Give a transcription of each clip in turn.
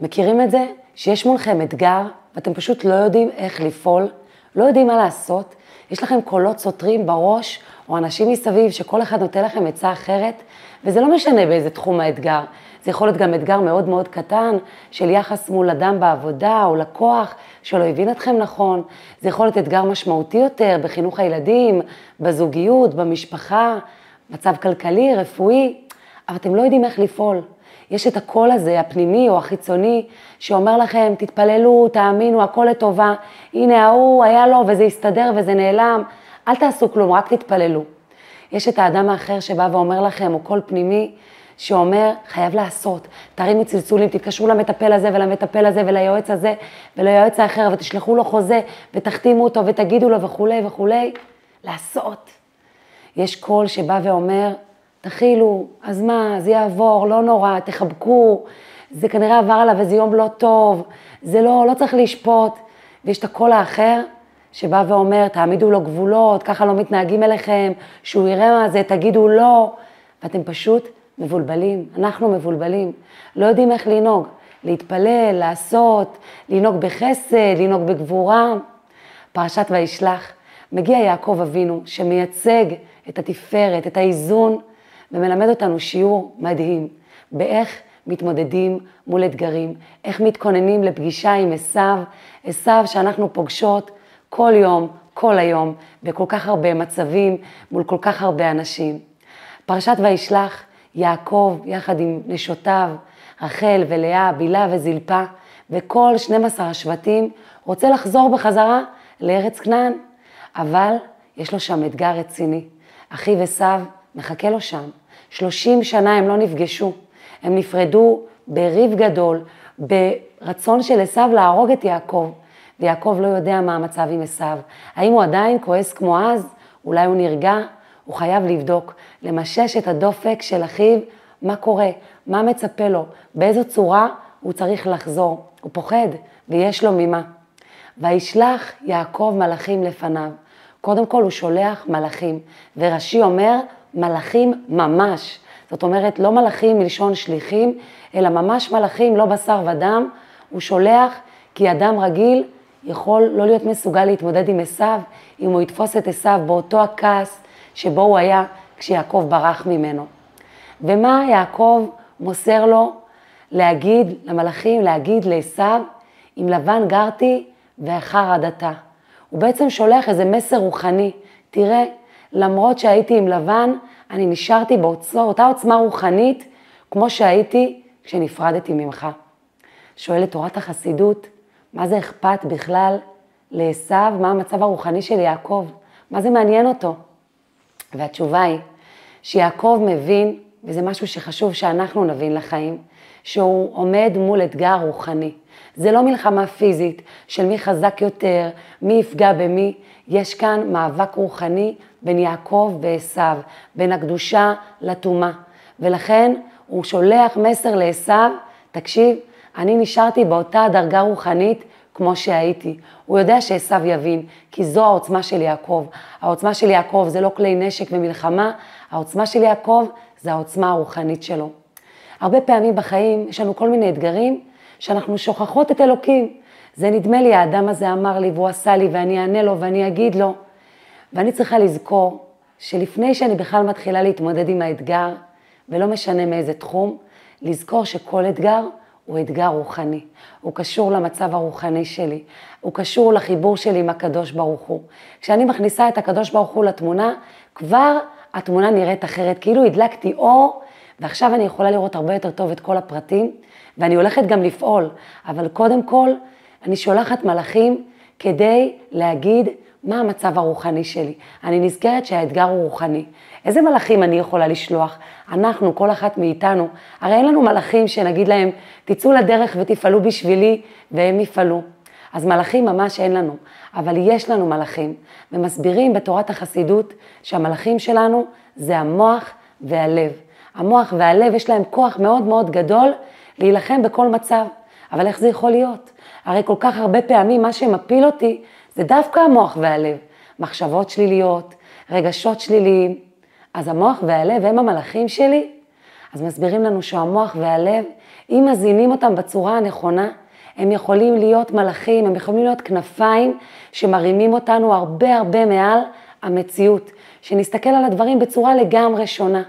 מכירים את זה? שיש מולכם אתגר ואתם פשוט לא יודעים איך לפעול, לא יודעים מה לעשות, יש לכם קולות סותרים בראש, או אנשים מסביב שכל אחד נותן לכם עצה אחרת, וזה לא משנה באיזה תחום האתגר. זה יכול להיות גם אתגר מאוד מאוד קטן של יחס מול אדם בעבודה או לקוח שלא הבין אתכם נכון. זה יכול להיות אתגר משמעותי יותר בחינוך הילדים, בזוגיות, במשפחה, מצב כלכלי, רפואי, אבל אתם לא יודעים איך לפעול. יש את הקול הזה, הפנימי או החיצוני, שאומר לכם, תתפללו, תאמינו, הכל לטובה, הנה ההוא, היה לו וזה הסתדר וזה נעלם, אל תעשו כלום, רק תתפללו. יש את האדם האחר שבא ואומר לכם, או קול פנימי, שאומר, חייב לעשות, תרימו צלצולים, תתקשרו למטפל הזה ולמטפל הזה וליועץ הזה וליועץ האחר ותשלחו לו חוזה ותחתימו אותו ותגידו לו וכולי וכולי, לעשות. יש קול שבא ואומר, תכילו, אז מה, זה יעבור, לא נורא, תחבקו, זה כנראה עבר עליו איזה יום לא טוב, זה לא, לא צריך לשפוט. ויש את הקול האחר שבא ואומר, תעמידו לו גבולות, ככה לא מתנהגים אליכם, שהוא יראה מה זה, תגידו לא, ואתם פשוט מבולבלים, אנחנו מבולבלים, לא יודעים איך לנהוג, להתפלל, לעשות, לנהוג בחסד, לנהוג בגבורה. פרשת וישלח, מגיע יעקב אבינו שמייצג את התפארת, את האיזון, ומלמד אותנו שיעור מדהים באיך מתמודדים מול אתגרים, איך מתכוננים לפגישה עם עשיו, עשיו שאנחנו פוגשות כל יום, כל היום, בכל כך הרבה מצבים, מול כל כך הרבה אנשים. פרשת וישלח, יעקב יחד עם נשותיו, רחל ולאה, בילה וזלפה, וכל 12 השבטים רוצה לחזור בחזרה לארץ כנען, אבל יש לו שם אתגר רציני. אחיו עשיו מחכה לו שם. 30 שנה הם לא נפגשו, הם נפרדו בריב גדול, ברצון של עשיו להרוג את יעקב, ויעקב לא יודע מה המצב עם עשיו. האם הוא עדיין כועס כמו אז? אולי הוא נרגע? הוא חייב לבדוק, למשש את הדופק של אחיו, מה קורה, מה מצפה לו, באיזו צורה הוא צריך לחזור. הוא פוחד, ויש לו ממה. וישלח יעקב מלאכים לפניו. קודם כל הוא שולח מלאכים, ורש"י אומר מלאכים ממש. זאת אומרת, לא מלאכים מלשון שליחים, אלא ממש מלאכים, לא בשר ודם. הוא שולח כי אדם רגיל יכול לא להיות מסוגל להתמודד עם עשיו, אם הוא יתפוס את עשיו באותו הכעס שבו הוא היה כשיעקב ברח ממנו. ומה יעקב מוסר לו להגיד למלאכים, להגיד לעשיו, עם לבן גרתי ואחר עדתה. הוא בעצם שולח איזה מסר רוחני, תראה, למרות שהייתי עם לבן, אני נשארתי באותה עוצמה רוחנית, כמו שהייתי כשנפרדתי ממך. שואלת תורת החסידות, מה זה אכפת בכלל לעשו, מה המצב הרוחני של יעקב? מה זה מעניין אותו? והתשובה היא שיעקב מבין, וזה משהו שחשוב שאנחנו נבין לחיים, שהוא עומד מול אתגר רוחני. זה לא מלחמה פיזית של מי חזק יותר, מי יפגע במי, יש כאן מאבק רוחני בין יעקב ועשו, בין הקדושה לטומאה. ולכן הוא שולח מסר לעשו, תקשיב, אני נשארתי באותה דרגה רוחנית כמו שהייתי. הוא יודע שעשו יבין, כי זו העוצמה של יעקב. העוצמה של יעקב זה לא כלי נשק ומלחמה, העוצמה של יעקב זה העוצמה הרוחנית שלו. הרבה פעמים בחיים יש לנו כל מיני אתגרים שאנחנו שוכחות את אלוקים. זה נדמה לי, האדם הזה אמר לי והוא עשה לי ואני אענה לו ואני אגיד לו. ואני צריכה לזכור שלפני שאני בכלל מתחילה להתמודד עם האתגר, ולא משנה מאיזה תחום, לזכור שכל אתגר הוא אתגר רוחני. הוא קשור למצב הרוחני שלי, הוא קשור לחיבור שלי עם הקדוש ברוך הוא. כשאני מכניסה את הקדוש ברוך הוא לתמונה, כבר התמונה נראית אחרת, כאילו הדלקתי אור, ועכשיו אני יכולה לראות הרבה יותר טוב את כל הפרטים, ואני הולכת גם לפעול, אבל קודם כל, אני שולחת מלאכים כדי להגיד מה המצב הרוחני שלי. אני נזכרת שהאתגר הוא רוחני. איזה מלאכים אני יכולה לשלוח? אנחנו, כל אחת מאיתנו, הרי אין לנו מלאכים שנגיד להם, תצאו לדרך ותפעלו בשבילי, והם יפעלו. אז מלאכים ממש אין לנו, אבל יש לנו מלאכים, ומסבירים בתורת החסידות שהמלאכים שלנו זה המוח והלב. המוח והלב יש להם כוח מאוד מאוד גדול להילחם בכל מצב. אבל איך זה יכול להיות? הרי כל כך הרבה פעמים מה שמפיל אותי זה דווקא המוח והלב. מחשבות שליליות, רגשות שליליים. אז המוח והלב הם המלאכים שלי? אז מסבירים לנו שהמוח והלב אם מזינים אותם בצורה הנכונה, הם יכולים להיות מלאכים, הם יכולים להיות כנפיים שמרימים אותנו הרבה הרבה מעל המציאות, שנסתכל על הדברים בצורה לגמרי שונה.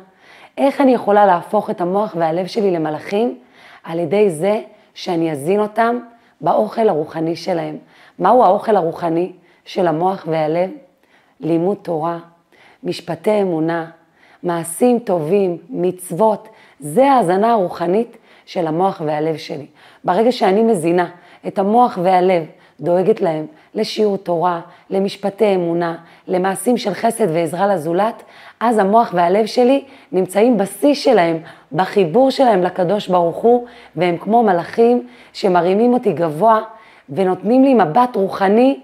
איך אני יכולה להפוך את המוח והלב שלי למלאכים? על ידי זה שאני אזין אותם באוכל הרוחני שלהם. מהו האוכל הרוחני של המוח והלב? לימוד תורה, משפטי אמונה, מעשים טובים, מצוות, זה ההאזנה הרוחנית של המוח והלב שלי. ברגע שאני מזינה את המוח והלב, דואגת להם לשיעור תורה, למשפטי אמונה, למעשים של חסד ועזרה לזולת, אז המוח והלב שלי נמצאים בשיא שלהם, בחיבור שלהם לקדוש ברוך הוא, והם כמו מלאכים שמרימים אותי גבוה ונותנים לי מבט רוחני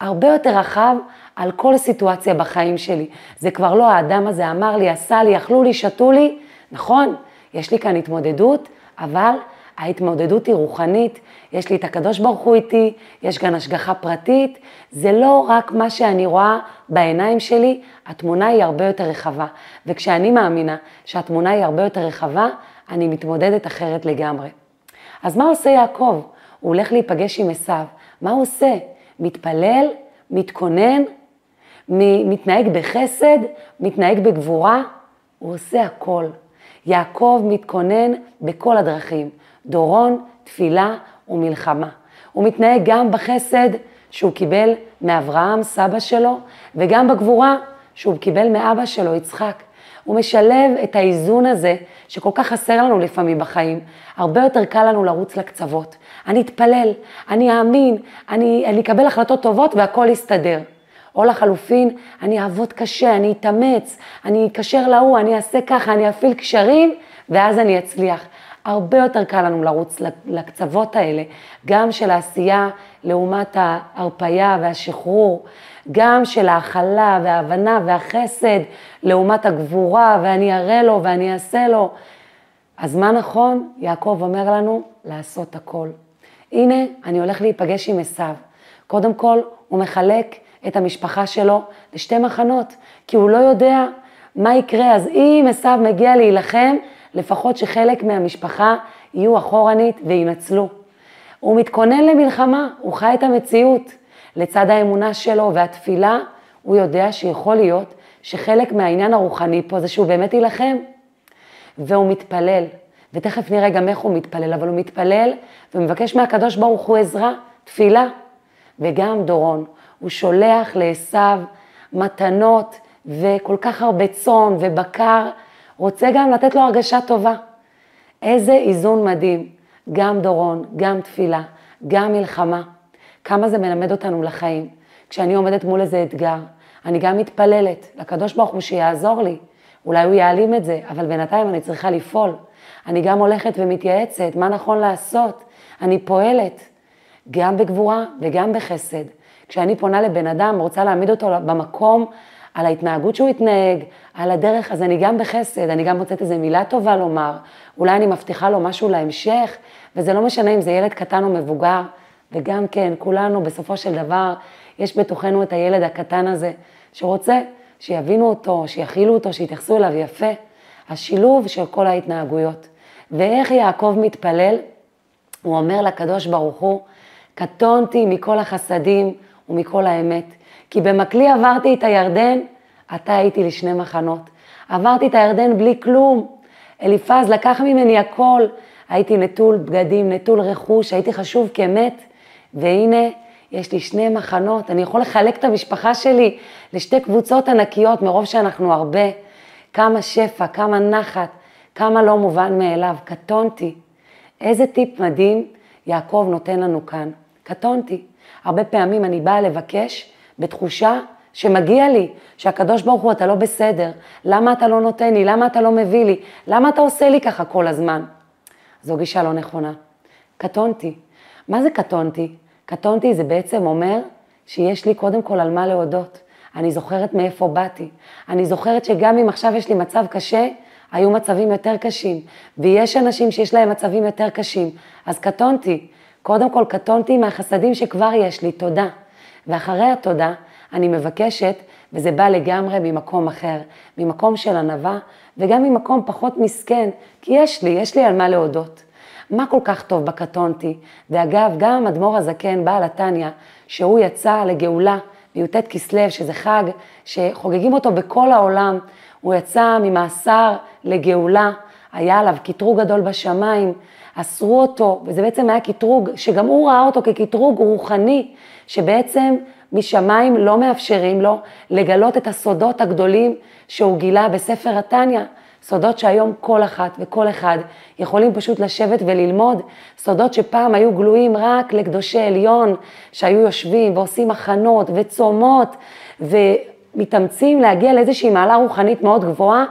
הרבה יותר רחב על כל סיטואציה בחיים שלי. זה כבר לא האדם הזה אמר לי, עשה לי, אכלו לי, שתו לי, נכון, יש לי כאן התמודדות, אבל ההתמודדות היא רוחנית, יש לי את הקדוש ברוך הוא איתי, יש כאן השגחה פרטית, זה לא רק מה שאני רואה בעיניים שלי, התמונה היא הרבה יותר רחבה. וכשאני מאמינה שהתמונה היא הרבה יותר רחבה, אני מתמודדת אחרת לגמרי. אז מה עושה יעקב? הוא הולך להיפגש עם עשיו. מה הוא עושה? מתפלל, מתכונן, מתנהג בחסד, מתנהג בגבורה, הוא עושה הכל. יעקב מתכונן בכל הדרכים, דורון, תפילה ומלחמה. הוא מתנהג גם בחסד שהוא קיבל מאברהם, סבא שלו, וגם בגבורה שהוא קיבל מאבא שלו, יצחק. הוא משלב את האיזון הזה, שכל כך חסר לנו לפעמים בחיים. הרבה יותר קל לנו לרוץ לקצוות. אני אתפלל, אני אאמין, אני, אני אקבל החלטות טובות והכל יסתדר. או לחלופין, אני אעבוד קשה, אני אתאמץ, אני אקשר להוא, אני אעשה ככה, אני אפעיל קשרים, ואז אני אצליח. הרבה יותר קל לנו לרוץ לקצוות האלה, גם של העשייה לעומת ההרפייה והשחרור, גם של ההכלה וההבנה והחסד לעומת הגבורה, ואני אראה לו ואני אעשה לו. אז מה נכון? יעקב אומר לנו, לעשות הכל. הנה, אני הולך להיפגש עם עשיו. קודם כל, הוא מחלק את המשפחה שלו לשתי מחנות, כי הוא לא יודע מה יקרה. אז אם עשיו מגיע להילחם, לפחות שחלק מהמשפחה יהיו אחורנית וינצלו. הוא מתכונן למלחמה, הוא חי את המציאות. לצד האמונה שלו והתפילה, הוא יודע שיכול להיות שחלק מהעניין הרוחני פה זה שהוא באמת יילחם. והוא מתפלל, ותכף נראה גם איך הוא מתפלל, אבל הוא מתפלל ומבקש מהקדוש ברוך הוא עזרה, תפילה. וגם דורון, הוא שולח לעשו מתנות וכל כך הרבה צאן ובקר, רוצה גם לתת לו הרגשה טובה. איזה איזון מדהים, גם דורון, גם תפילה, גם מלחמה. כמה זה מלמד אותנו לחיים. כשאני עומדת מול איזה אתגר, אני גם מתפללת לקדוש ברוך הוא שיעזור לי. אולי הוא יעלים את זה, אבל בינתיים אני צריכה לפעול. אני גם הולכת ומתייעצת, מה נכון לעשות? אני פועלת, גם בגבורה וגם בחסד. כשאני פונה לבן אדם, רוצה להעמיד אותו במקום, על ההתנהגות שהוא התנהג, על הדרך, אז אני גם בחסד, אני גם מוצאת איזו מילה טובה לומר, אולי אני מבטיחה לו משהו להמשך, וזה לא משנה אם זה ילד קטן או מבוגר, וגם כן, כולנו בסופו של דבר, יש בתוכנו את הילד הקטן הזה, שרוצה שיבינו אותו, שיכילו אותו, שיתייחסו אליו יפה. השילוב של כל ההתנהגויות. ואיך יעקב מתפלל? הוא אומר לקדוש ברוך הוא, קטונתי מכל החסדים ומכל האמת, כי במקלי עברתי את הירדן, אתה הייתי לשני מחנות. עברתי את הירדן בלי כלום. אליפז לקח ממני הכל, הייתי נטול בגדים, נטול רכוש, הייתי חשוב כמת, והנה, יש לי שני מחנות, אני יכול לחלק את המשפחה שלי לשתי קבוצות ענקיות, מרוב שאנחנו הרבה. כמה שפע, כמה נחת, כמה לא מובן מאליו, קטונתי. איזה טיפ מדהים יעקב נותן לנו כאן. קטונתי. הרבה פעמים אני באה לבקש בתחושה שמגיע לי, שהקדוש ברוך הוא, אתה לא בסדר, למה אתה לא נותן לי, למה אתה לא מביא לי, למה אתה עושה לי ככה כל הזמן? זו גישה לא נכונה. קטונתי. מה זה קטונתי? קטונתי זה בעצם אומר שיש לי קודם כל על מה להודות. אני זוכרת מאיפה באתי. אני זוכרת שגם אם עכשיו יש לי מצב קשה, היו מצבים יותר קשים. ויש אנשים שיש להם מצבים יותר קשים. אז קטונתי. קודם כל קטונתי מהחסדים שכבר יש לי, תודה. ואחרי התודה, אני מבקשת, וזה בא לגמרי ממקום אחר, ממקום של ענווה, וגם ממקום פחות מסכן, כי יש לי, יש לי על מה להודות. מה כל כך טוב בקטונתי? ואגב, גם אדמו"ר הזקן, בעל התניא, שהוא יצא לגאולה בי"ט כסלו, שזה חג שחוגגים אותו בכל העולם, הוא יצא ממאסר לגאולה, היה עליו קטרוג גדול בשמיים, אסרו אותו, וזה בעצם היה קטרוג, שגם הוא ראה אותו כקטרוג רוחני, שבעצם משמיים לא מאפשרים לו לגלות את הסודות הגדולים שהוא גילה בספר התניא. סודות שהיום כל אחת וכל אחד יכולים פשוט לשבת וללמוד, סודות שפעם היו גלויים רק לקדושי עליון, שהיו יושבים ועושים הכנות וצומות ומתאמצים להגיע לאיזושהי מעלה רוחנית מאוד גבוהה,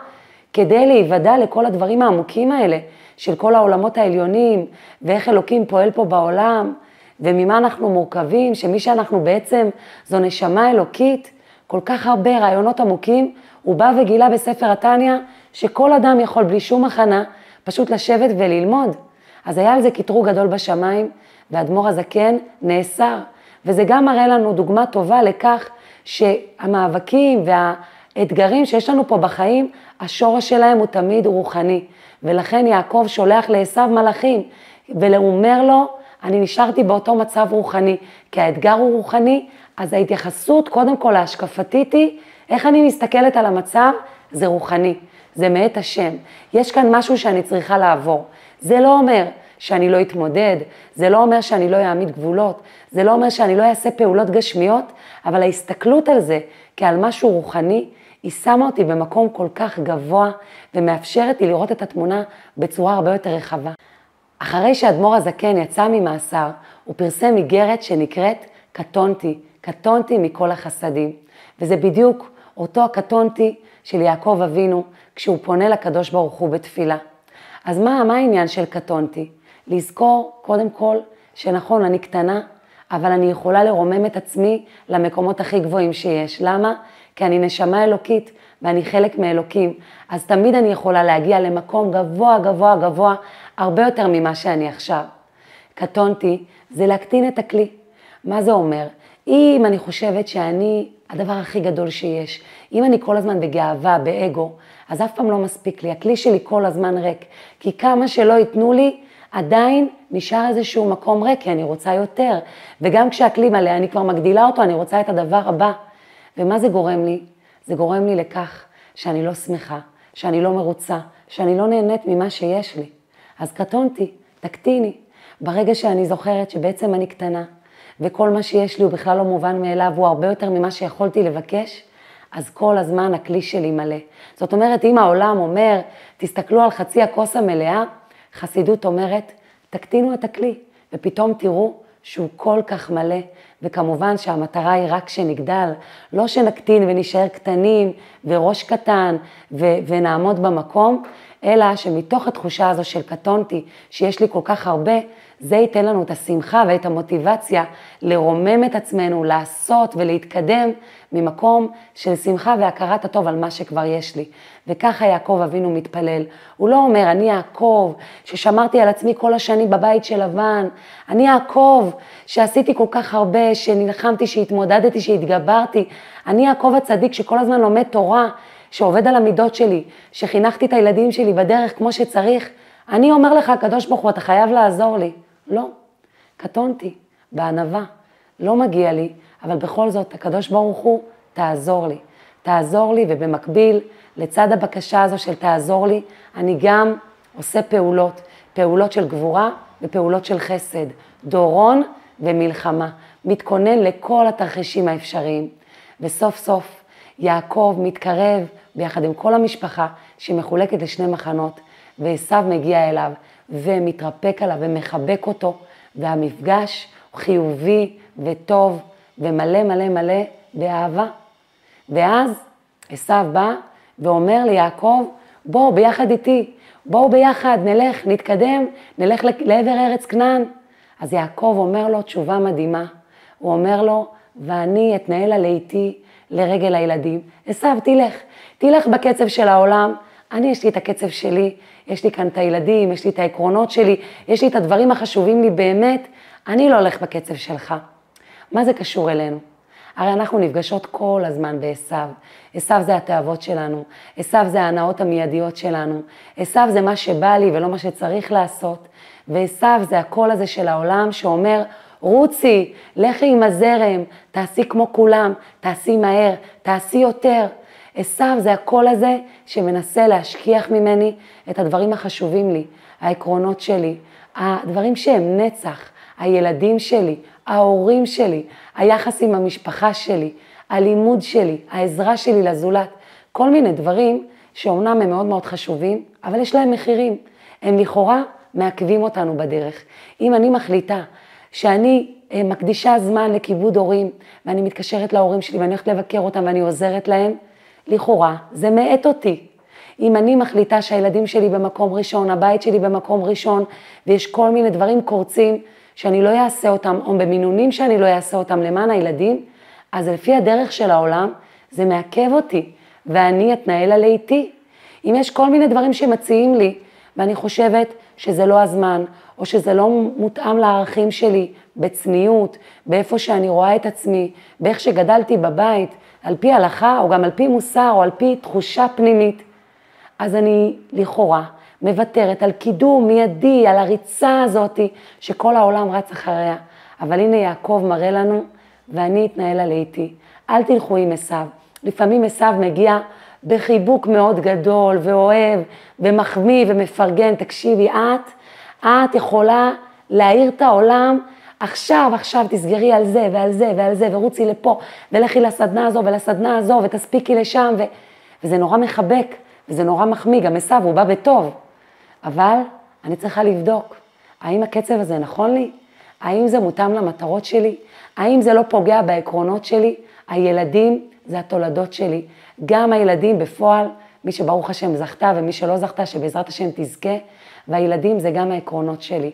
כדי להיוודע לכל הדברים העמוקים האלה של כל העולמות העליונים ואיך אלוקים פועל פה בעולם וממה אנחנו מורכבים, שמי שאנחנו בעצם זו נשמה אלוקית, כל כך הרבה רעיונות עמוקים, הוא בא וגילה בספר התניא שכל אדם יכול בלי שום הכנה פשוט לשבת וללמוד. אז היה על זה קטרוג גדול בשמיים, ואדמו"ר הזקן נאסר. וזה גם מראה לנו דוגמה טובה לכך שהמאבקים והאתגרים שיש לנו פה בחיים, השורש שלהם הוא תמיד רוחני. ולכן יעקב שולח לעשו מלאכים, והוא אומר לו, אני נשארתי באותו מצב רוחני, כי האתגר הוא רוחני, אז ההתייחסות קודם כל להשקפתית היא, איך אני מסתכלת על המצב, זה רוחני. זה מאת השם. יש כאן משהו שאני צריכה לעבור. זה לא אומר שאני לא אתמודד, זה לא אומר שאני לא אעמיד גבולות, זה לא אומר שאני לא אעשה פעולות גשמיות, אבל ההסתכלות על זה כעל משהו רוחני, היא שמה אותי במקום כל כך גבוה ומאפשרת לי לראות את התמונה בצורה הרבה יותר רחבה. אחרי שאדמו"ר הזקן יצא ממאסר, הוא פרסם איגרת שנקראת קטונתי, קטונתי מכל החסדים. וזה בדיוק אותו הקטונתי של יעקב אבינו, כשהוא פונה לקדוש ברוך הוא בתפילה. אז מה, מה העניין של קטונתי? לזכור קודם כל שנכון, אני קטנה, אבל אני יכולה לרומם את עצמי למקומות הכי גבוהים שיש. למה? כי אני נשמה אלוקית ואני חלק מאלוקים, אז תמיד אני יכולה להגיע למקום גבוה, גבוה, גבוה, הרבה יותר ממה שאני עכשיו. קטונתי זה להקטין את הכלי. מה זה אומר? אם אני חושבת שאני הדבר הכי גדול שיש, אם אני כל הזמן בגאווה, באגו, אז אף פעם לא מספיק לי, הכלי שלי כל הזמן ריק. כי כמה שלא ייתנו לי, עדיין נשאר איזשהו מקום ריק, כי אני רוצה יותר. וגם כשהכלי מלא, אני כבר מגדילה אותו, אני רוצה את הדבר הבא. ומה זה גורם לי? זה גורם לי לכך שאני לא שמחה, שאני לא מרוצה, שאני לא נהנית ממה שיש לי. אז קטונתי, תקטיני. ברגע שאני זוכרת שבעצם אני קטנה, וכל מה שיש לי הוא בכלל לא מובן מאליו, הוא הרבה יותר ממה שיכולתי לבקש, אז כל הזמן הכלי שלי מלא. זאת אומרת, אם העולם אומר, תסתכלו על חצי הכוס המלאה, חסידות אומרת, תקטינו את הכלי, ופתאום תראו שהוא כל כך מלא, וכמובן שהמטרה היא רק שנגדל, לא שנקטין ונשאר קטנים וראש קטן ו- ונעמוד במקום, אלא שמתוך התחושה הזו של קטונתי, שיש לי כל כך הרבה, זה ייתן לנו את השמחה ואת המוטיבציה לרומם את עצמנו, לעשות ולהתקדם ממקום של שמחה והכרת הטוב על מה שכבר יש לי. וככה יעקב אבינו מתפלל. הוא לא אומר, אני יעקב, ששמרתי על עצמי כל השנים בבית של לבן, אני יעקב, שעשיתי כל כך הרבה, שנלחמתי, שהתמודדתי, שהתגברתי, אני יעקב הצדיק שכל הזמן לומד תורה, שעובד על המידות שלי, שחינכתי את הילדים שלי בדרך כמו שצריך. אני אומר לך, הקדוש ברוך הוא, אתה חייב לעזור לי. לא, קטונתי, בענווה, לא מגיע לי, אבל בכל זאת, הקדוש ברוך הוא, תעזור לי. תעזור לי, ובמקביל, לצד הבקשה הזו של תעזור לי, אני גם עושה פעולות, פעולות של גבורה ופעולות של חסד, דורון ומלחמה, מתכונן לכל התרחישים האפשריים. וסוף סוף יעקב מתקרב ביחד עם כל המשפחה שמחולקת לשני מחנות, ועשו מגיע אליו ומתרפק עליו ומחבק אותו, והמפגש חיובי וטוב ומלא מלא מלא באהבה. ואז עשו בא ואומר ליעקב, בוא ביחד איתי, בואו ביחד, נלך, נתקדם, נלך לעבר ארץ כנען. אז יעקב אומר לו תשובה מדהימה, הוא אומר לו, ואני אתנהל עלי איתי לרגל הילדים. עשו, תלך, תלך בקצב של העולם, אני יש לי את הקצב שלי, יש לי כאן את הילדים, יש לי את העקרונות שלי, יש לי את הדברים החשובים לי באמת, אני לא הולך בקצב שלך. מה זה קשור אלינו? הרי אנחנו נפגשות כל הזמן בעשו. עשו זה התאוות שלנו, עשו זה ההנאות המיידיות שלנו, עשו זה מה שבא לי ולא מה שצריך לעשות. ועשו זה הקול הזה של העולם שאומר, רוצי, לכי עם הזרם, תעשי כמו כולם, תעשי מהר, תעשי יותר. עשו זה הקול הזה שמנסה להשכיח ממני את הדברים החשובים לי, העקרונות שלי, הדברים שהם נצח, הילדים שלי, ההורים שלי, היחס עם המשפחה שלי, הלימוד שלי, העזרה שלי לזולת, כל מיני דברים שאומנם הם מאוד מאוד חשובים, אבל יש להם מחירים. הם לכאורה מעכבים אותנו בדרך. אם אני מחליטה שאני אה, מקדישה זמן לכיבוד הורים, ואני מתקשרת להורים שלי ואני הולכת לבקר אותם ואני עוזרת להם, לכאורה זה מאט אותי. אם אני מחליטה שהילדים שלי במקום ראשון, הבית שלי במקום ראשון, ויש כל מיני דברים קורצים שאני לא אעשה אותם, או במינונים שאני לא אעשה אותם למען הילדים, אז לפי הדרך של העולם, זה מעכב אותי, ואני אתנהל עלי איתי. אם יש כל מיני דברים שמציעים לי, ואני חושבת שזה לא הזמן, או שזה לא מותאם לערכים שלי, בצניעות, באיפה שאני רואה את עצמי, באיך שגדלתי בבית, על פי הלכה, או גם על פי מוסר, או על פי תחושה פנימית, אז אני לכאורה מוותרת על קידום מיידי, על הריצה הזאת שכל העולם רץ אחריה. אבל הנה יעקב מראה לנו, ואני אתנהל על איתי. אל תלכו עם עשיו. לפעמים עשיו מגיע בחיבוק מאוד גדול ואוהב ומחמיא ומפרגן. תקשיבי, את, את יכולה להאיר את העולם עכשיו, עכשיו תסגרי על זה ועל זה ועל זה ורוצי לפה ולכי לסדנה הזו ולסדנה הזו ותספיקי לשם ו... וזה נורא מחבק וזה נורא מחמיא, גם עשיו, הוא בא בטוב. אבל אני צריכה לבדוק, האם הקצב הזה נכון לי? האם זה מותאם למטרות שלי? האם זה לא פוגע בעקרונות שלי? הילדים זה התולדות שלי. גם הילדים בפועל, מי שברוך השם זכתה ומי שלא זכתה, שבעזרת השם תזכה, והילדים זה גם העקרונות שלי.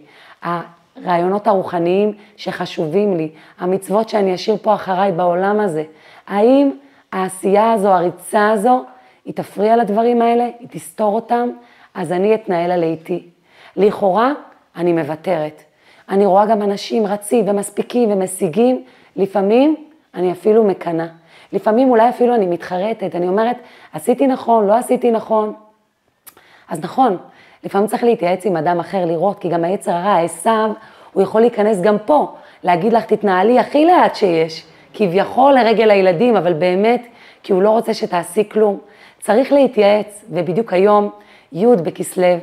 הרעיונות הרוחניים שחשובים לי, המצוות שאני אשאיר פה אחריי בעולם הזה. האם העשייה הזו, הריצה הזו, היא תפריע לדברים האלה, היא תסתור אותם, אז אני אתנהל על איתי. לכאורה, אני מוותרת. אני רואה גם אנשים רצים ומספיקים ומשיגים, לפעמים אני אפילו מקנאה. לפעמים אולי אפילו אני מתחרטת, אני אומרת, עשיתי נכון, לא עשיתי נכון. אז נכון, לפעמים צריך להתייעץ עם אדם אחר, לראות, כי גם היצר הרע, העשו, הוא יכול להיכנס גם פה, להגיד לך, תתנהלי הכי לאט שיש, כביכול לרגל הילדים, אבל באמת, כי הוא לא רוצה שתעשי כלום. צריך להתייעץ, ובדיוק היום, י' בכסלו,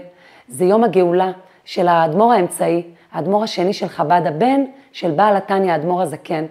זה יום הגאולה של האדמו"ר האמצעי, האדמו"ר השני של חב"ד, הבן של בעל התניא, האדמו"ר הזקן.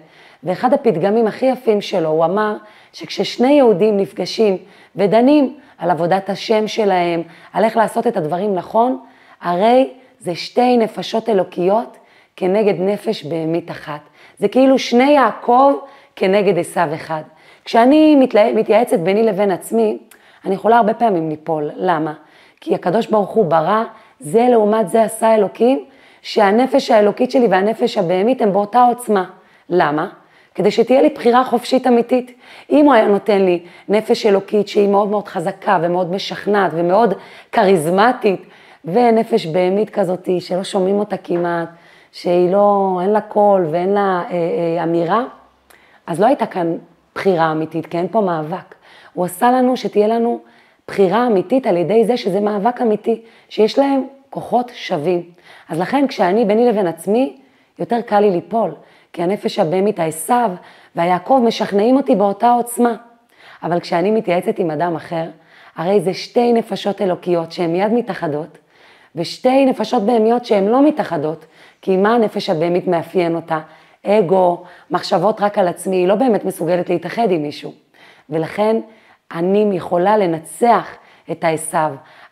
ואחד הפתגמים הכי יפים שלו, הוא אמר שכששני יהודים נפגשים ודנים על עבודת השם שלהם, על איך לעשות את הדברים נכון, הרי זה שתי נפשות אלוקיות כנגד נפש בהמית אחת. זה כאילו שני יעקב כנגד עשיו אחד. כשאני מתייעצת ביני לבין עצמי, אני יכולה הרבה פעמים ליפול. למה? כי הקדוש ברוך הוא ברא, זה לעומת זה עשה אלוקים, שהנפש האלוקית שלי והנפש הבהמית הם באותה עוצמה. למה? כדי שתהיה לי בחירה חופשית אמיתית. אם הוא היה נותן לי נפש אלוקית שהיא מאוד מאוד חזקה ומאוד משכנעת ומאוד כריזמטית, ונפש בהמית כזאת שלא שומעים אותה כמעט, שהיא לא, אין לה קול ואין לה אה, אה, אמירה, אז לא הייתה כאן בחירה אמיתית, כי אין פה מאבק. הוא עשה לנו שתהיה לנו בחירה אמיתית על ידי זה שזה מאבק אמיתי, שיש להם כוחות שווים. אז לכן כשאני ביני לבין עצמי, יותר קל לי ליפול, כי הנפש הבהמית, העשו והיעקב משכנעים אותי באותה עוצמה. אבל כשאני מתייעצת עם אדם אחר, הרי זה שתי נפשות אלוקיות שהן מיד מתאחדות, ושתי נפשות בהמיות שהן לא מתאחדות, כי מה הנפש הבהמית מאפיין אותה? אגו, מחשבות רק על עצמי, היא לא באמת מסוגלת להתאחד עם מישהו. ולכן אני יכולה לנצח את העשו,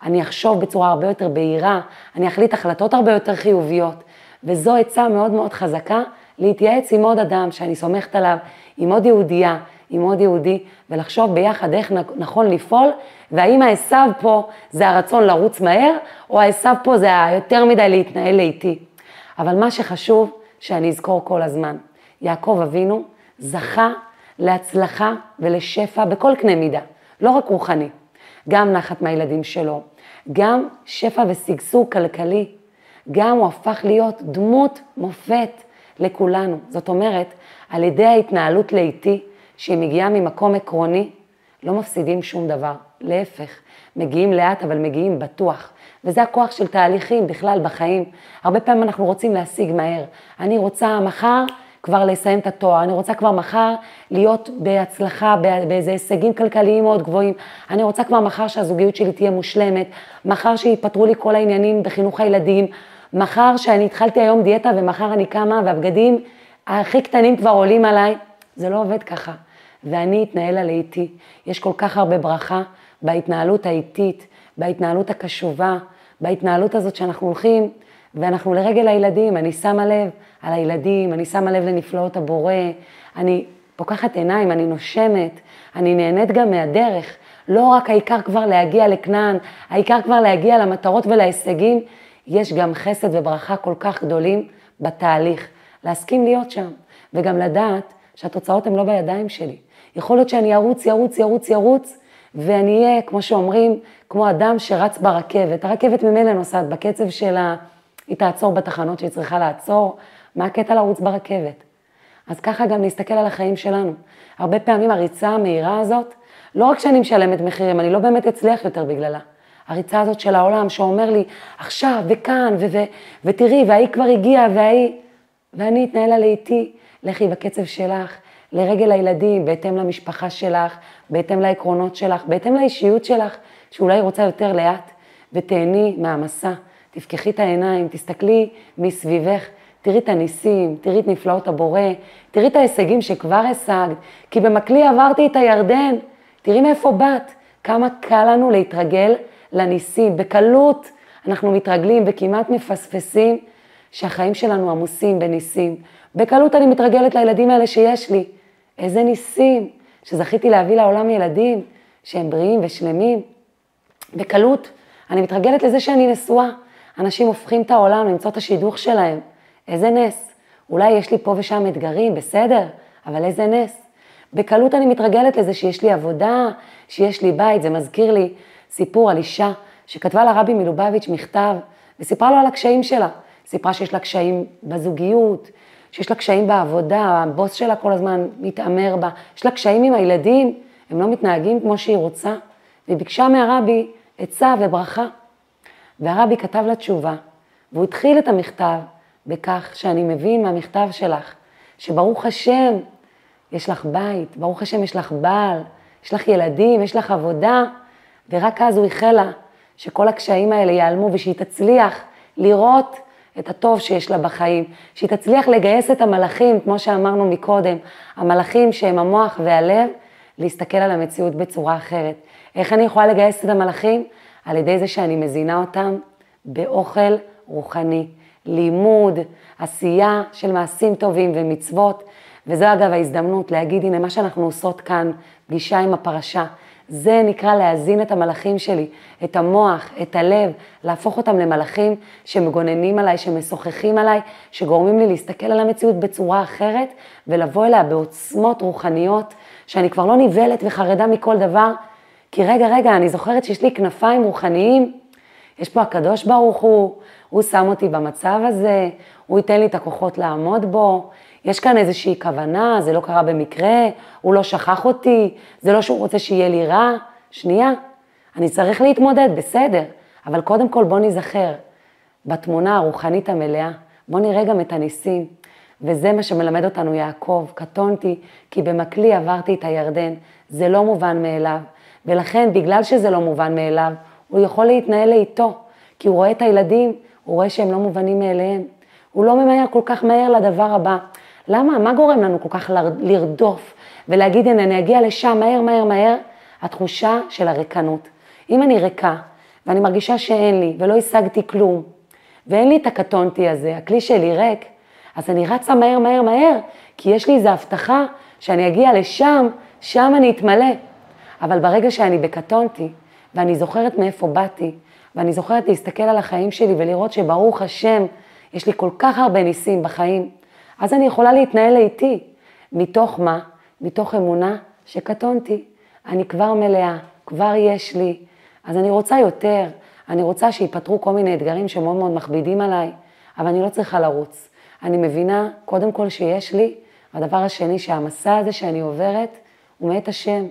אני אחשוב בצורה הרבה יותר בהירה, אני אחליט החלטות הרבה יותר חיוביות, וזו עצה מאוד מאוד חזקה להתייעץ עם עוד אדם שאני סומכת עליו, עם עוד יהודייה, עם עוד יהודי, ולחשוב ביחד איך נכון לפעול, והאם העשו פה זה הרצון לרוץ מהר, או העשו פה זה היותר מדי להתנהל לאיטי. אבל מה שחשוב, שאני אזכור כל הזמן, יעקב אבינו זכה להצלחה ולשפע בכל קנה מידה, לא רק רוחני, גם נחת מהילדים שלו, גם שפע ושגשוג כלכלי, גם הוא הפך להיות דמות מופת לכולנו. זאת אומרת, על ידי ההתנהלות לאיטי, שהיא מגיעה ממקום עקרוני, לא מפסידים שום דבר, להפך, מגיעים לאט אבל מגיעים בטוח, וזה הכוח של תהליכים בכלל בחיים. הרבה פעמים אנחנו רוצים להשיג מהר. אני רוצה מחר כבר לסיים את התואר, אני רוצה כבר מחר להיות בהצלחה, באיזה הישגים כלכליים מאוד גבוהים, אני רוצה כבר מחר שהזוגיות שלי תהיה מושלמת, מחר שיפתרו לי כל העניינים בחינוך הילדים, מחר שאני התחלתי היום דיאטה ומחר אני קמה והבגדים הכי קטנים כבר עולים עליי, זה לא עובד ככה. ואני אתנהל על איתי. יש כל כך הרבה ברכה בהתנהלות האיטית, בהתנהלות הקשובה, בהתנהלות הזאת שאנחנו הולכים ואנחנו לרגל הילדים, אני שמה לב על הילדים, אני שמה לב לנפלאות הבורא, אני פוקחת עיניים, אני נושמת, אני נהנית גם מהדרך. לא רק העיקר כבר להגיע לכנען, העיקר כבר להגיע למטרות ולהישגים, יש גם חסד וברכה כל כך גדולים בתהליך. להסכים להיות שם, וגם לדעת שהתוצאות הן לא בידיים שלי. יכול להיות שאני ארוץ, ירוץ, ירוץ, ירוץ, ואני אהיה, כמו שאומרים, כמו אדם שרץ ברכבת. הרכבת ממילא נוסעת בקצב שלה, היא תעצור בתחנות שהיא צריכה לעצור. מה הקטע לרוץ ברכבת? אז ככה גם להסתכל על החיים שלנו. הרבה פעמים הריצה המהירה הזאת, לא רק שאני משלמת מחירים, אני לא באמת אצליח יותר בגללה. הריצה הזאת של העולם שאומר לי, עכשיו וכאן, ו- ו- ותראי, וההיא כבר הגיעה, וההיא... ואני אתנהל על איתי, לכי בקצב שלך, לרגל הילדים, בהתאם למשפחה שלך, בהתאם לעקרונות שלך, בהתאם לאישיות שלך, שאולי רוצה יותר לאט, ותהני מהמסע. תפקחי את העיניים, תסתכלי מסביבך, תראי את הניסים, תראי את נפלאות הבורא, תראי את ההישגים שכבר השגת, כי במקלי עברתי את הירדן, תראי מאיפה באת, כמה קל לנו להתרגל לניסים, בקלות אנחנו מתרגלים וכמעט מפספסים שהחיים שלנו עמוסים בניסים. בקלות אני מתרגלת לילדים האלה שיש לי. איזה ניסים שזכיתי להביא לעולם ילדים שהם בריאים ושלמים. בקלות אני מתרגלת לזה שאני נשואה. אנשים הופכים את העולם למצוא את השידוך שלהם. איזה נס. אולי יש לי פה ושם אתגרים, בסדר, אבל איזה נס. בקלות אני מתרגלת לזה שיש לי עבודה, שיש לי בית. זה מזכיר לי סיפור על אישה שכתבה לרבי מלובביץ' מכתב וסיפרה לו על הקשיים שלה. סיפרה שיש לה קשיים בזוגיות, שיש לה קשיים בעבודה, הבוס שלה כל הזמן מתעמר בה, יש לה קשיים עם הילדים, הם לא מתנהגים כמו שהיא רוצה, והיא ביקשה מהרבי עצה וברכה. והרבי כתב לה תשובה, והוא התחיל את המכתב בכך שאני מבין מהמכתב שלך, שברוך השם, יש לך בית, ברוך השם יש לך בעל, יש לך ילדים, יש לך עבודה, ורק אז הוא איחל לה שכל הקשיים האלה ייעלמו ושהיא תצליח לראות את הטוב שיש לה בחיים, שהיא תצליח לגייס את המלאכים, כמו שאמרנו מקודם, המלאכים שהם המוח והלב, להסתכל על המציאות בצורה אחרת. איך אני יכולה לגייס את המלאכים? על ידי זה שאני מזינה אותם באוכל רוחני, לימוד, עשייה של מעשים טובים ומצוות, וזו אגב ההזדמנות להגיד, הנה מה שאנחנו עושות כאן, פגישה עם הפרשה, זה נקרא להזין את המלאכים שלי, את המוח, את הלב, להפוך אותם למלאכים שמגוננים עליי, שמשוחחים עליי, שגורמים לי להסתכל על המציאות בצורה אחרת ולבוא אליה בעוצמות רוחניות, שאני כבר לא נבהלת וחרדה מכל דבר, כי רגע, רגע, אני זוכרת שיש לי כנפיים רוחניים, יש פה הקדוש ברוך הוא, הוא שם אותי במצב הזה, הוא ייתן לי את הכוחות לעמוד בו, יש כאן איזושהי כוונה, זה לא קרה במקרה, הוא לא שכח אותי, זה לא שהוא רוצה שיהיה לי רע. שנייה, אני צריך להתמודד, בסדר, אבל קודם כל בוא נזכר בתמונה הרוחנית המלאה, בוא נראה גם את הניסים. וזה מה שמלמד אותנו יעקב, קטונתי, כי במקלי עברתי את הירדן. זה לא מובן מאליו, ולכן בגלל שזה לא מובן מאליו, הוא יכול להתנהל לאיתו, כי הוא רואה את הילדים, הוא רואה שהם לא מובנים מאליהם. הוא לא ממהר כל כך מהר לדבר הבא. למה? מה גורם לנו כל כך לרדוף ולהגיד, הנה, אני אגיע לשם מהר, מהר, מהר? התחושה של הריקנות. אם אני ריקה, ואני מרגישה שאין לי, ולא השגתי כלום, ואין לי את הקטונתי הזה, הכלי שלי ריק, אז אני רצה מהר, מהר, מהר, כי יש לי איזו הבטחה שאני אגיע לשם, שם אני אתמלא. אבל ברגע שאני בקטונתי, ואני זוכרת מאיפה באתי, ואני זוכרת להסתכל על החיים שלי ולראות שברוך השם, יש לי כל כך הרבה ניסים בחיים, אז אני יכולה להתנהל איתי. מתוך מה? מתוך אמונה שקטונתי. אני כבר מלאה, כבר יש לי. אז אני רוצה יותר, אני רוצה שיפתרו כל מיני אתגרים שמאוד מאוד מכבידים עליי, אבל אני לא צריכה לרוץ. אני מבינה, קודם כל שיש לי, והדבר השני, שהמסע הזה שאני עוברת, הוא מאת השם.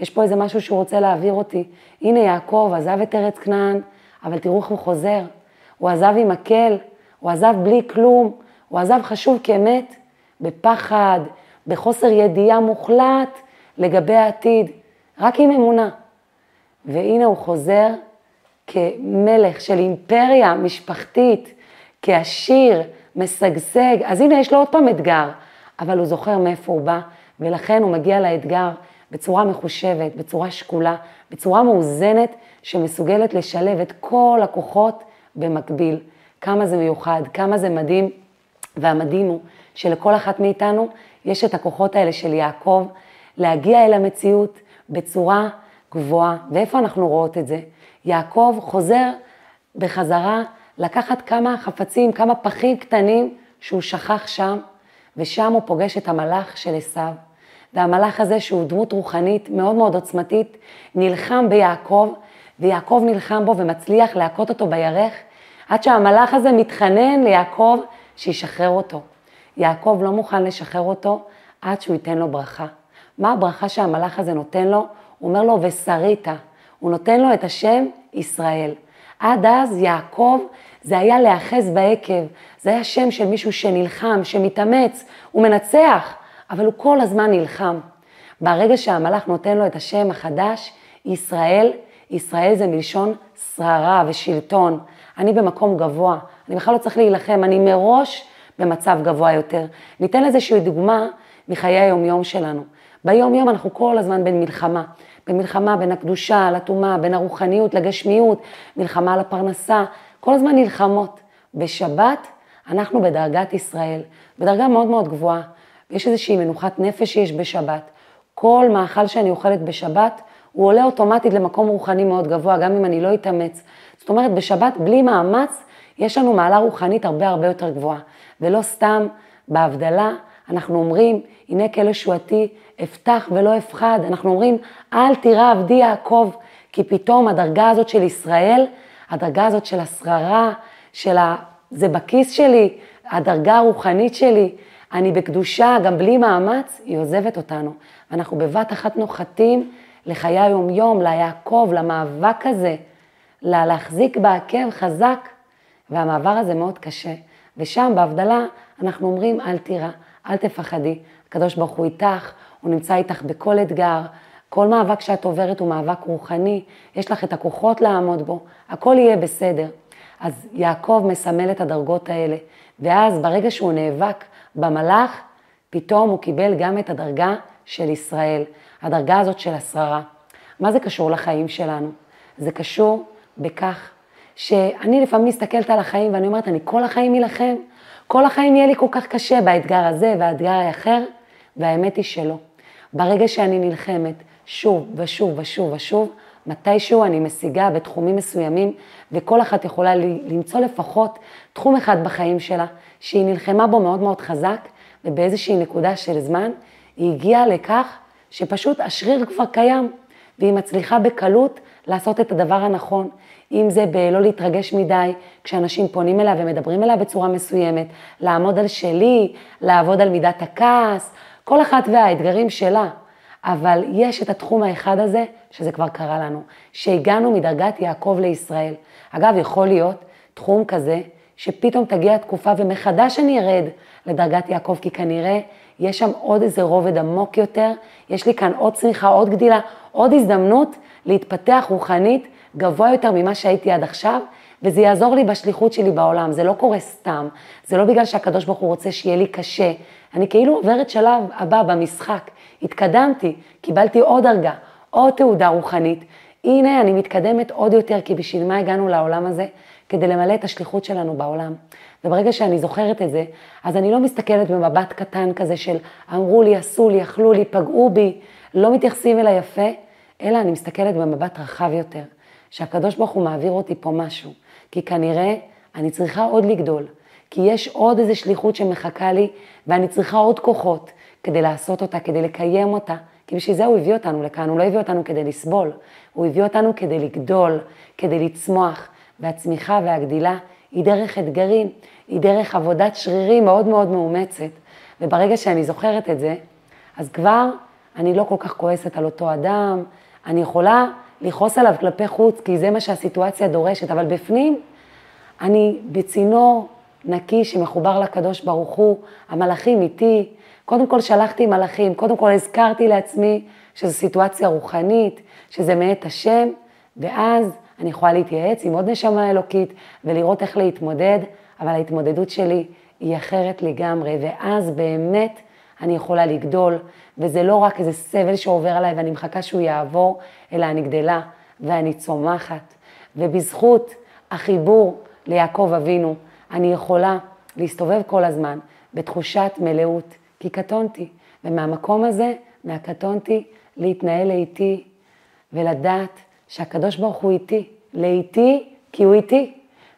יש פה איזה משהו שהוא רוצה להעביר אותי. הנה יעקב עזב את ארץ כנען, אבל תראו איך הוא חוזר. הוא עזב עם מקל, הוא עזב בלי כלום, הוא עזב חשוב כאמת, בפחד, בחוסר ידיעה מוחלט לגבי העתיד, רק עם אמונה. והנה הוא חוזר כמלך של אימפריה משפחתית, כעשיר, משגשג. אז הנה יש לו עוד פעם אתגר, אבל הוא זוכר מאיפה הוא בא, ולכן הוא מגיע לאתגר בצורה מחושבת, בצורה שקולה, בצורה מאוזנת, שמסוגלת לשלב את כל הכוחות במקביל. כמה זה מיוחד, כמה זה מדהים, והמדהים הוא שלכל אחת מאיתנו יש את הכוחות האלה של יעקב, להגיע אל המציאות בצורה גבוהה. ואיפה אנחנו רואות את זה? יעקב חוזר בחזרה לקחת כמה חפצים, כמה פחים קטנים שהוא שכח שם, ושם הוא פוגש את המלאך של עשיו. והמלאך הזה, שהוא דמות רוחנית מאוד מאוד עוצמתית, נלחם ביעקב, ויעקב נלחם בו ומצליח להכות אותו בירך, עד שהמלאך הזה מתחנן ליעקב שישחרר אותו. יעקב לא מוכן לשחרר אותו עד שהוא ייתן לו ברכה. מה הברכה שהמלאך הזה נותן לו? הוא אומר לו, ושרית. הוא נותן לו את השם ישראל. עד אז יעקב זה היה להאחז בעקב, זה היה שם של מישהו שנלחם, שמתאמץ, הוא מנצח, אבל הוא כל הזמן נלחם. ברגע שהמלאך נותן לו את השם החדש, ישראל, ישראל זה מלשון שררה ושלטון. אני במקום גבוה, אני בכלל לא צריך להילחם, אני מראש במצב גבוה יותר. ניתן איזושהי דוגמה מחיי היומיום שלנו. ביום-יום אנחנו כל הזמן בין מלחמה. במלחמה בין הקדושה לטומאה, בין הרוחניות לגשמיות, מלחמה על הפרנסה, כל הזמן נלחמות. בשבת אנחנו בדרגת ישראל, בדרגה מאוד מאוד גבוהה. יש איזושהי מנוחת נפש שיש בשבת. כל מאכל שאני אוכלת בשבת, הוא עולה אוטומטית למקום רוחני מאוד גבוה, גם אם אני לא אתאמץ. זאת אומרת, בשבת, בלי מאמץ, יש לנו מעלה רוחנית הרבה הרבה יותר גבוהה. ולא סתם, בהבדלה, אנחנו אומרים, הנה כלא שועתי, אפתח ולא אפחד. אנחנו אומרים, אל תירא עבדי יעקב, כי פתאום הדרגה הזאת של ישראל, הדרגה הזאת של השררה, של ה... זה בכיס שלי, הדרגה הרוחנית שלי, אני בקדושה, גם בלי מאמץ, היא עוזבת אותנו. ואנחנו בבת אחת נוחתים לחיי היום-יום, ליעקב, למאבק הזה, להחזיק בעקב חזק, והמעבר הזה מאוד קשה. ושם, בהבדלה, אנחנו אומרים, אל תירא, אל תפחדי. הקדוש ברוך הוא איתך, הוא נמצא איתך בכל אתגר. כל מאבק שאת עוברת הוא מאבק רוחני, יש לך את הכוחות לעמוד בו, הכל יהיה בסדר. אז יעקב מסמל את הדרגות האלה, ואז ברגע שהוא נאבק במלאך, פתאום הוא קיבל גם את הדרגה של ישראל, הדרגה הזאת של השררה. מה זה קשור לחיים שלנו? זה קשור בכך שאני לפעמים מסתכלת על החיים ואני אומרת, אני כל החיים אלחם, כל החיים יהיה לי כל כך קשה באתגר הזה והאתגר האחר, והאמת היא שלא. ברגע שאני נלחמת שוב ושוב ושוב ושוב, מתישהו אני משיגה בתחומים מסוימים, וכל אחת יכולה למצוא לפחות תחום אחד בחיים שלה, שהיא נלחמה בו מאוד מאוד חזק, ובאיזושהי נקודה של זמן, היא הגיעה לכך שפשוט השריר כבר קיים, והיא מצליחה בקלות לעשות את הדבר הנכון. אם זה בלא להתרגש מדי, כשאנשים פונים אליה ומדברים אליה בצורה מסוימת, לעמוד על שלי, לעבוד על מידת הכעס, כל אחת והאתגרים שלה. אבל יש את התחום האחד הזה, שזה כבר קרה לנו, שהגענו מדרגת יעקב לישראל. אגב, יכול להיות תחום כזה, שפתאום תגיע תקופה ומחדש אני ארד לדרגת יעקב, כי כנראה יש שם עוד איזה רובד עמוק יותר, יש לי כאן עוד צמיחה, עוד גדילה, עוד הזדמנות להתפתח רוחנית גבוה יותר ממה שהייתי עד עכשיו, וזה יעזור לי בשליחות שלי בעולם. זה לא קורה סתם, זה לא בגלל שהקדוש ברוך הוא רוצה שיהיה לי קשה. אני כאילו עוברת שלב הבא במשחק. התקדמתי, קיבלתי עוד דרגה, עוד תעודה רוחנית. הנה, אני מתקדמת עוד יותר, כי בשביל מה הגענו לעולם הזה? כדי למלא את השליחות שלנו בעולם. וברגע שאני זוכרת את זה, אז אני לא מסתכלת במבט קטן כזה של אמרו לי, עשו לי, אכלו לי, פגעו בי, לא מתייחסים אליי יפה, אלא אני מסתכלת במבט רחב יותר, שהקדוש ברוך הוא מעביר אותי פה משהו, כי כנראה אני צריכה עוד לגדול, כי יש עוד איזו שליחות שמחכה לי, ואני צריכה עוד כוחות כדי לעשות אותה, כדי לקיים אותה, כי בשביל זה הוא הביא אותנו לכאן, הוא לא הביא אותנו כדי לסבול, הוא הביא אותנו כדי לגדול, כדי לצמוח, והצמיחה והגדילה היא דרך אתגרים, היא דרך עבודת שרירים מאוד מאוד מאומצת, וברגע שאני זוכרת את זה, אז כבר אני לא כל כך כועסת על אותו אדם, אני יכולה לכעוס עליו כלפי חוץ, כי זה מה שהסיטואציה דורשת, אבל בפנים אני בצינור נקי שמחובר לקדוש ברוך הוא, המלאכים איתי. קודם כל שלחתי מלאכים, קודם כל הזכרתי לעצמי שזו סיטואציה רוחנית, שזה מאת השם, ואז אני יכולה להתייעץ עם עוד נשמה אלוקית ולראות איך להתמודד, אבל ההתמודדות שלי היא אחרת לגמרי, ואז באמת אני יכולה לגדול, וזה לא רק איזה סבל שעובר עליי ואני מחכה שהוא יעבור, אלא אני גדלה ואני צומחת. ובזכות החיבור ליעקב אבינו, אני יכולה להסתובב כל הזמן בתחושת מלאות, כי קטונתי. ומהמקום הזה, מהקטונתי, להתנהל לאיתי ולדעת שהקדוש ברוך הוא איתי, לאיתי כי הוא איתי,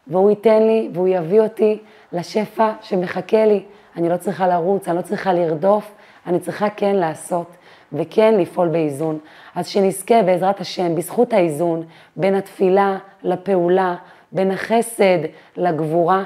והוא ייתן לי והוא יביא אותי לשפע שמחכה לי. אני לא צריכה לרוץ, אני לא צריכה לרדוף, אני צריכה כן לעשות וכן לפעול באיזון. אז שנזכה בעזרת השם, בזכות האיזון בין התפילה לפעולה, בין החסד לגבורה,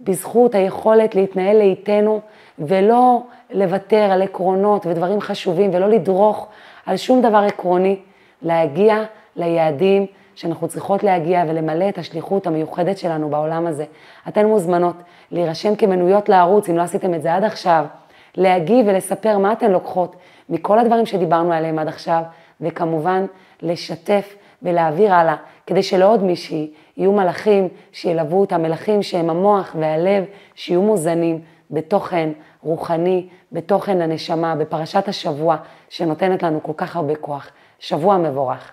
בזכות היכולת להתנהל לאיתנו ולא לוותר על עקרונות ודברים חשובים ולא לדרוך על שום דבר עקרוני, להגיע ליעדים שאנחנו צריכות להגיע ולמלא את השליחות המיוחדת שלנו בעולם הזה. אתן מוזמנות להירשם כמנויות לערוץ, אם לא עשיתם את זה עד עכשיו, להגיב ולספר מה אתן לוקחות מכל הדברים שדיברנו עליהם עד עכשיו, וכמובן לשתף ולהעביר הלאה, כדי שלעוד מישהי יהיו מלאכים שילוו אותם, מלאכים שהם המוח והלב, שיהיו מוזנים בתוכן רוחני, בתוכן הנשמה, בפרשת השבוע, שנותנת לנו כל כך הרבה כוח. שבוע מבורך.